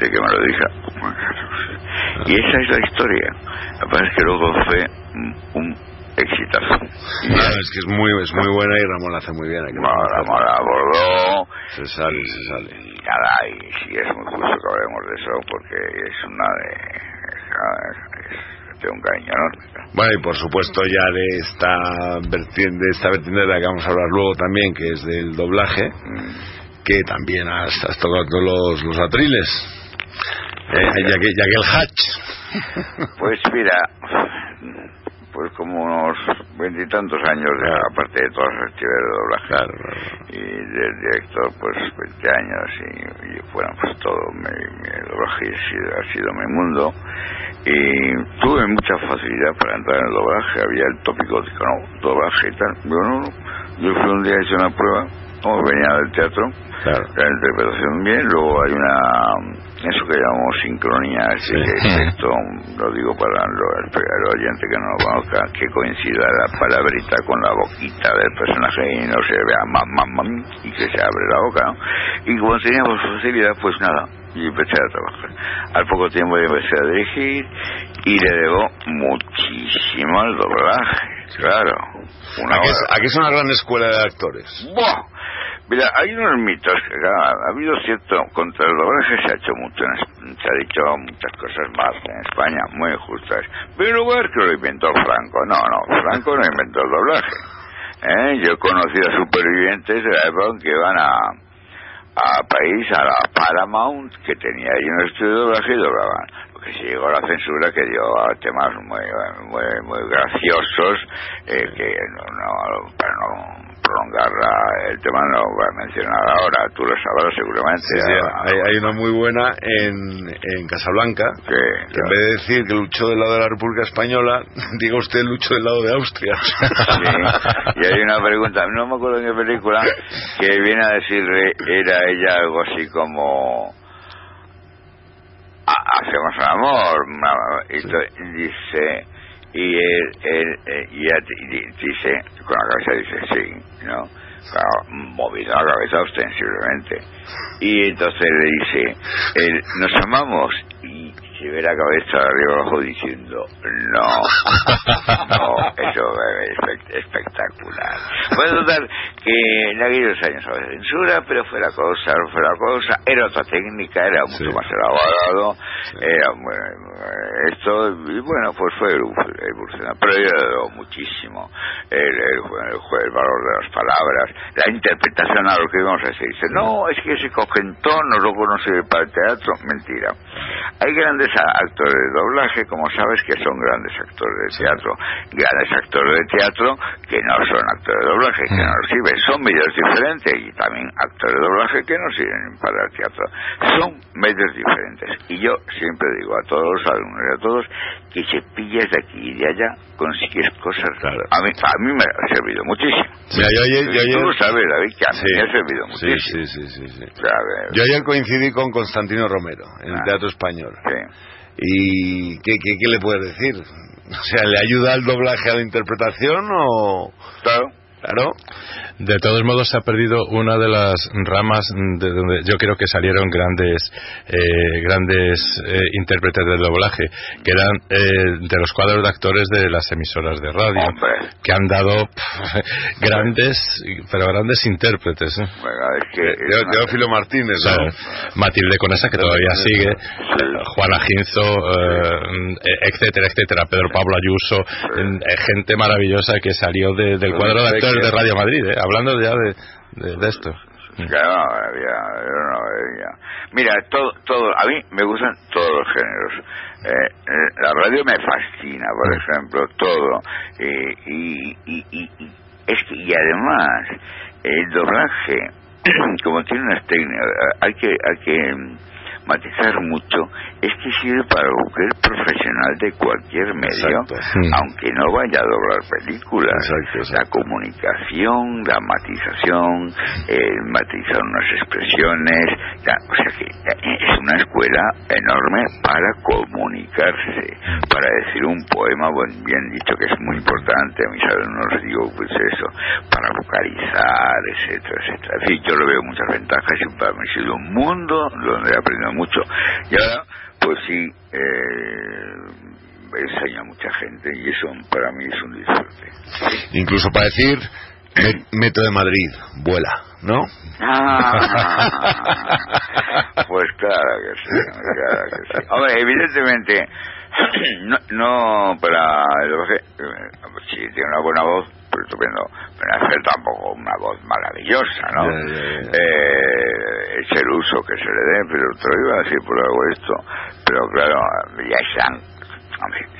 de que me lo diga. Y esa es la historia. Pasa es que luego fue un, exitazo. No, es que es muy, es muy buena y Ramón la hace muy bien. que Bueno, Ramón la abordó. Se sale, se sale. Y nada, y sí es muy justo que hablemos de eso porque es una de... Es, es un cariño enorme. Bueno, y por supuesto ya de esta vertiente, de esta vertiente de la que vamos a hablar luego también, que es del doblaje, que también has, has tocado todos los, los atriles. Eh, ya, que, ya que el hatch. Pues mira, pues como unos veintitantos años, de, aparte de todas las actividades de doblaje. Claro, claro. Y de director, pues 20 años y, y bueno, pues todo mi, mi doblaje ha sido, ha sido mi mundo. Y tuve mucha facilidad para entrar en el doblaje. Había el tópico de no, doblaje y tal. Yo no, no. Yo fui un día, hice una prueba, como venía del teatro, Claro. la interpretación bien, luego hay una, eso que llamamos sincronía, así Sí. que esto lo digo para lo- el oyente que no lo conozca, que coincida la palabrita con la boquita del personaje y no se vea mam, mam, mam, y que se abre la boca, ¿no? Y como teníamos facilidad, pues nada, y empecé a trabajar. Al poco tiempo yo empecé a dirigir y le debo muchísimo al doblaje, claro. Una Aquí es, aquí es una gran escuela de actores. ¡Buah! Mira, hay unos mitos claro, ha habido cierto contra el doblaje se ha hecho mucho, se ha dicho muchas cosas más en España, muy justas. Pero lugar que lo inventó Franco, no, no, Franco no inventó el doblaje. ¿Eh? Yo he conocido a supervivientes de la época que iban a, a país, a la Paramount, que tenía ahí un estudio de doblaje y doblaban. Lo que se llegó la censura que dio a temas muy, muy, muy graciosos, eh, que no, no, para no prolongar el tema no voy a mencionar ahora, tú lo sabrás seguramente. hay, una muy buena en, en Casablanca, que en vez de decir que luchó del lado de la República Española, diga usted luchó del lado de Austria. y hay una pregunta, no me acuerdo en qué película, que viene a decirle, era ella algo así como hacemos amor y dice y él, él, eh, dice con la cabeza dice sí no claro, movido la cabeza ostensiblemente. Y entonces le dice él, nos amamos y ve la cabeza arriba abajo diciendo no, no, eso es espectacular. Puedo notar que en aquellos años había censura, pero fue la cosa, fue la cosa, era otra técnica, era mucho más elaborado, era esto, y bueno, pues fue evolucionando, pero ayudado muchísimo el, el, el, valor de las palabras, la interpretación a lo que íbamos a decir. Dice, no, es que ese cogen tono, luego no sirve para el teatro, mentira. Hay grandes actores de doblaje, como sabes, que son grandes actores de teatro. Grandes actores de teatro que no son actores de doblaje, que no sirven. Son medios diferentes y también actores de doblaje que no sirven para el teatro. Son medios diferentes. Y yo siempre digo a todos los alumnos y a todos que se pillas de aquí y de allá, consigues cosas. A, mí, a mí me ha servido muchísimo. yo, Tú sabes, David, que a mí me ha servido muchísimo. Sí, sí, sí. yo ayer coincidí con Constantino Romero en el ah. Teatro Español. Sí ¿Y qué, qué, qué le puedes decir? O sea, ¿le ayuda el doblaje a la interpretación o...? Claro. Claro. De todos modos, se ha perdido una de las ramas de donde yo creo que salieron grandes eh, grandes eh, intérpretes del doblaje, que eran eh, de los cuadros de actores de las emisoras de radio, que han dado grandes, pero grandes intérpretes. Teófilo Martínez, Matilde Conesa, que todavía sigue, Juana Ginzo, etcétera, etcétera, Pedro Pablo Ayuso, gente maravillosa que salió del cuadro de actores de Radio Madrid, ¿eh? hablando ya de, de, esto. Mira, todo, todo, a mí me gustan todos los géneros. Eh, eh, la radio me fascina, por ejemplo, todo. y, y, y, es que, y además, el doblaje, como tiene unas técnicas, hay que, hay que matizar mucho es que sirve para cualquier profesional de cualquier medio, aunque no vaya a doblar películas. La comunicación, la matización, eh, matizar unas expresiones, o sea que eh, es una escuela enorme para comunicarse, para decir un poema bien dicho que es muy importante, a mis alumnos digo pues eso, para vocalizar, etcétera, etcétera. En fin, yo lo veo muchas ventajas y para mí ha sido un mundo donde he aprendido mucho. Y ahora, pues sí, eh, enseña a mucha gente y eso para mí es un disfrute. Incluso para decir, Metro de Madrid, vuela, ¿no? Ah, pues claro que sí, claro que sí. Hombre, evidentemente, no, no para el eh, si tiene una buena voz, estupendo, pero hacer tampoco una voz maravillosa, ¿no? Eh, es el uso que se le dé, pero te lo iba a decir por algo esto, pero claro, ya se han,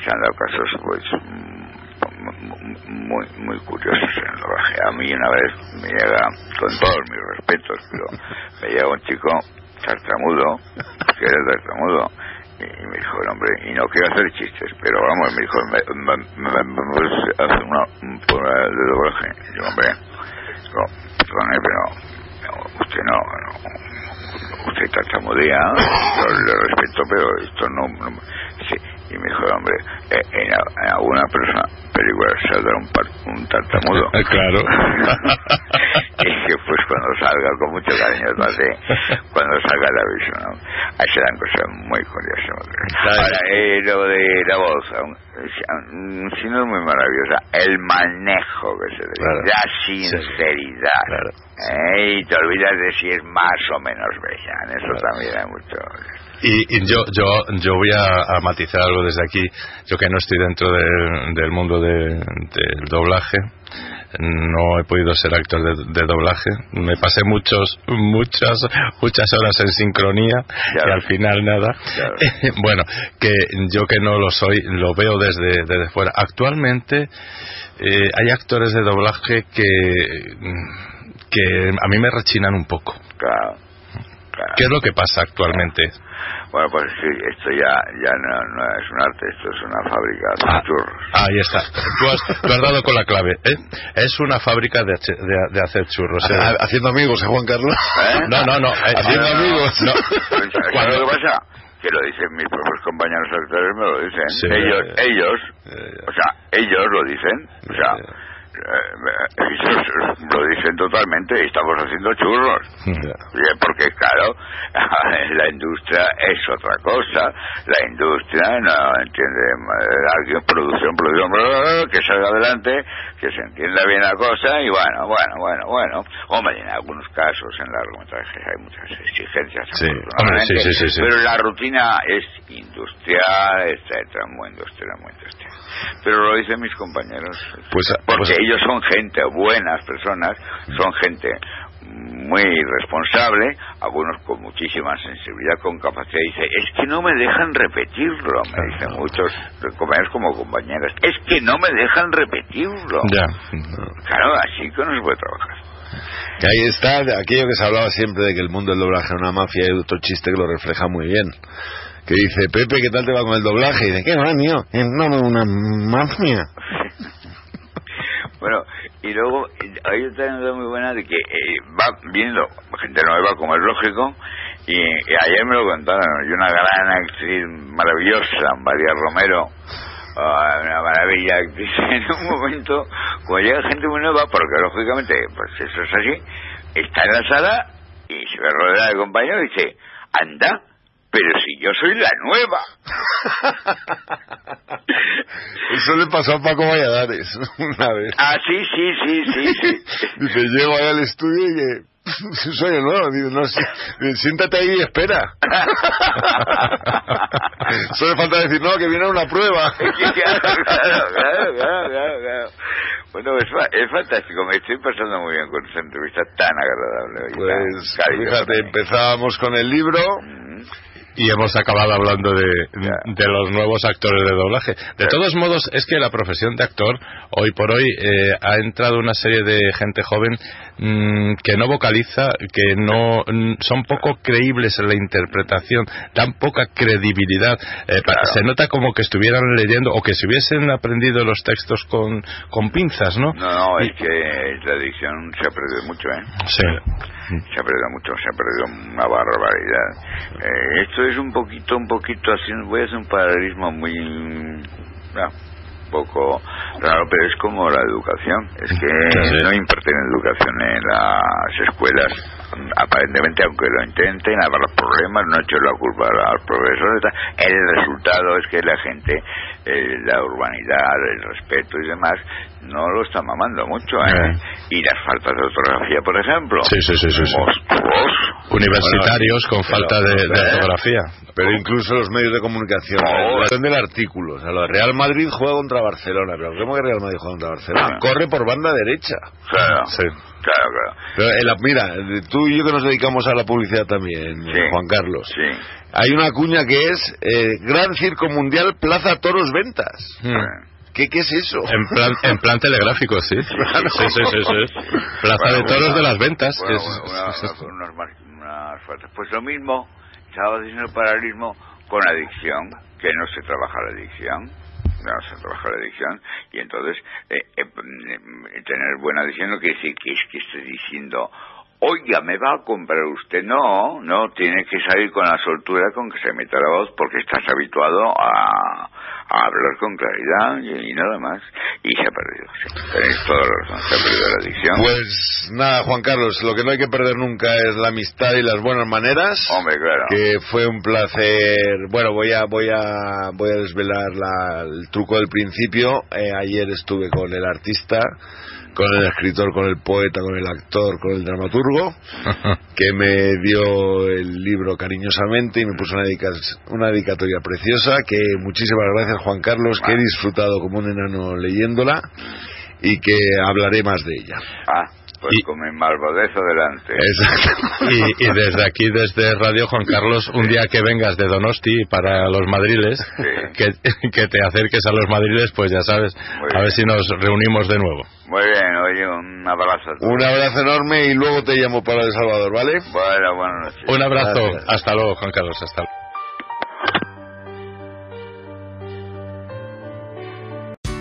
se han dado casos pues muy muy curiosos en el rodaje. A mí una vez me llega, con todos mis respetos, pero me llega un chico tartamudo, que era tartamudo, y me dijo el hombre, y no quiero hacer chistes, pero vamos, me dijo, ¿me, puedes hacer una, un programa de doblaje? Y yo, hombre, no, perdone, pero usted no, no usted tartamudea, yo le respeto, pero esto no, no sí, y me dijo, hombre, eh, en, en, alguna persona película saldrá un, un tartamudo. claro. y que pues cuando salga, con mucho cariño, cuando salga la visión, ¿no? ahí se dan cosas muy curiosas. Ahora, eh, lo de la voz, si no es muy maravillosa, el manejo que se le claro. la sinceridad. Claro. Eh, y te olvidas de si es más o menos bella, eso también hay mucho. Y, yo, yo, yo voy a, matizar algo desde aquí, yo que no estoy dentro del mundo del doblaje, no he podido ser actor de, doblaje. Me pasé muchos, muchas, muchas horas en sincronía y al final nada. bueno, que yo que no lo soy, lo veo desde, desde fuera. Actualmente eh, hay actores de doblaje que, que a mí me rechinan un poco. Claro. ¿Qué es lo que pasa actualmente? Bueno, pues sí, esto ya, ya no, es un arte, esto es una fábrica de ah, churros. Ahí está. Tú has, dado con la clave. ¿eh? Es una fábrica de, de, hacer churros. ¿eh? Haciendo amigos, ¿eh, Juan Carlos? ¿Eh? No, no, no. Haciendo amigos. No. ¿Sabes lo que pasa? Que lo dicen mis propios compañeros actores, me lo dicen. ellos, ellos, o sea, ellos lo dicen. O sea eh, lo dicen totalmente, estamos haciendo churros. Porque claro, la industria es otra cosa. La industria no entiende alguien producción, producción, que salga adelante, que se entienda bien la cosa y bueno, bueno, bueno, bueno. Hombre, en algunos casos en largometrajes hay muchas exigencias. pero la rutina es industrial, etcétera, muy industrial, muy industrial. Pero lo dicen mis compañeros. Pues, porque pues- ellos son gente, buenas personas, son gente muy responsable, algunos con muchísima sensibilidad, con capacidad. Dice, es que no me dejan repetirlo, me dicen muchos compañeros como compañeras. Es que no me dejan repetirlo. Ya. Claro, así que no se puede trabajar. Que ahí está aquello que se hablaba siempre de que el mundo del doblaje era una mafia y otro chiste que lo refleja muy bien que dice, Pepe, ¿qué tal te va con el doblaje? Y dice, ¿qué va, tío? Es no, una mafia. bueno, y luego hay otra anécdota muy buena de que eh, va viendo gente nueva, como es lógico, y, ayer me lo contaron, y una gran actriz maravillosa, María Romero, ah, una maravilla actriz, en un momento, cuando llega gente muy nueva, porque lógicamente, pues eso es así, está en la sala y se ve rodeada de compañeros y dice, anda, pero si yo soy la nueva. Eso le pasó a Paco Valladares una vez. Ah, sí, sí, sí, sí, sí. Dice, llego ahí al estudio y que soy el nuevo. Dice, no, siéntate ahí y espera. Solo falta decir, no, que viene una prueba. claro, claro, claro, claro, claro. Bueno, es, es, fantástico, me estoy pasando muy bien con esta entrevista tan agradable. Pues, fíjate, empezábamos con el libro. Y hemos acabado hablando de, de, los nuevos actores de doblaje. De todos modos, es que la profesión de actor, hoy por hoy, eh, ha entrado una serie de gente joven mm, que no vocaliza, que no mm, son poco creíbles en la interpretación, dan poca credibilidad. Eh, se nota como que estuvieran leyendo o que se hubiesen aprendido los textos con, con pinzas, ¿no? No, no, es que la edición se ha perdido mucho, ¿eh? Sí. Se ha perdido mucho, se ha perdido una barbaridad. Eh, esto es un poquito, un poquito así, voy a hacer un paralelismo muy... Ah, poco raro, pero es como la educación. Es que no imparten educación en las escuelas, aparentemente, aunque lo intenten, habrá problemas, no echo la culpa a los profesores. El resultado es que la gente, eh, la urbanidad, el respeto y demás, no lo está mamando mucho, ¿eh? Y las faltas de ortografía, por ejemplo. Sí, sí, sí. sí, Universitarios con falta de, ortografía. Pero incluso los medios de comunicación. Oh. La del artículo. O sea, lo Real Madrid juega contra Barcelona. Pero ¿cómo que Real Madrid juega contra Barcelona? Ah. Corre por banda derecha. Claro. Sí. Claro, claro. Pero, mira, tú y yo que nos dedicamos a la publicidad también, Juan Carlos. Sí. Hay una cuña que es eh, Gran Circo Mundial Plaza Toros Ventas. Hmm. ¿Qué, ¿Qué, es eso? En plan, en plan telegráfico, sí. Sí, sí, sí, Plaza de toros de las ventas. pues lo mismo, estaba diciendo el paralelismo con adicción, que no se trabaja la adicción. No se trabaja la adicción. Y entonces, eh, eh, mm, tener buena adicción no quiere decir que es que esté diciendo oiga, ¿me va a comprar usted? No, no, tiene que salir con la soltura con que se meta la voz porque estás habituado a, hablar con claridad y, nada más. Y se ha perdido, Tenéis toda la razón, se ha perdido la adicción. Pues nada, Juan Carlos, lo que no hay que perder nunca es la amistad y las buenas maneras. Hombre, claro. Que fue un placer. Bueno, voy a, voy a, voy a desvelar el truco del principio. Eh, ayer estuve con el artista con el escritor, con el poeta, con el actor, con el dramaturgo, que me dio el libro cariñosamente y me puso una, una dedicatoria preciosa, que muchísimas gracias Juan Carlos, que he disfrutado como un enano leyéndola y que hablaré más de ella. Ah, pues con mi malvadez adelante. Exacto. Y, y desde aquí, desde Radio Juan Carlos, un día que vengas de Donosti para los madriles, que, que te acerques a los madriles, pues ya sabes, Muy a ver si nos reunimos de nuevo. Muy bien, oye, un abrazo. Un abrazo enorme y luego te llamo para El Salvador, ¿vale? Bueno, buenas noches. Un abrazo. Gracias. Hasta luego, Juan Carlos. Hasta luego.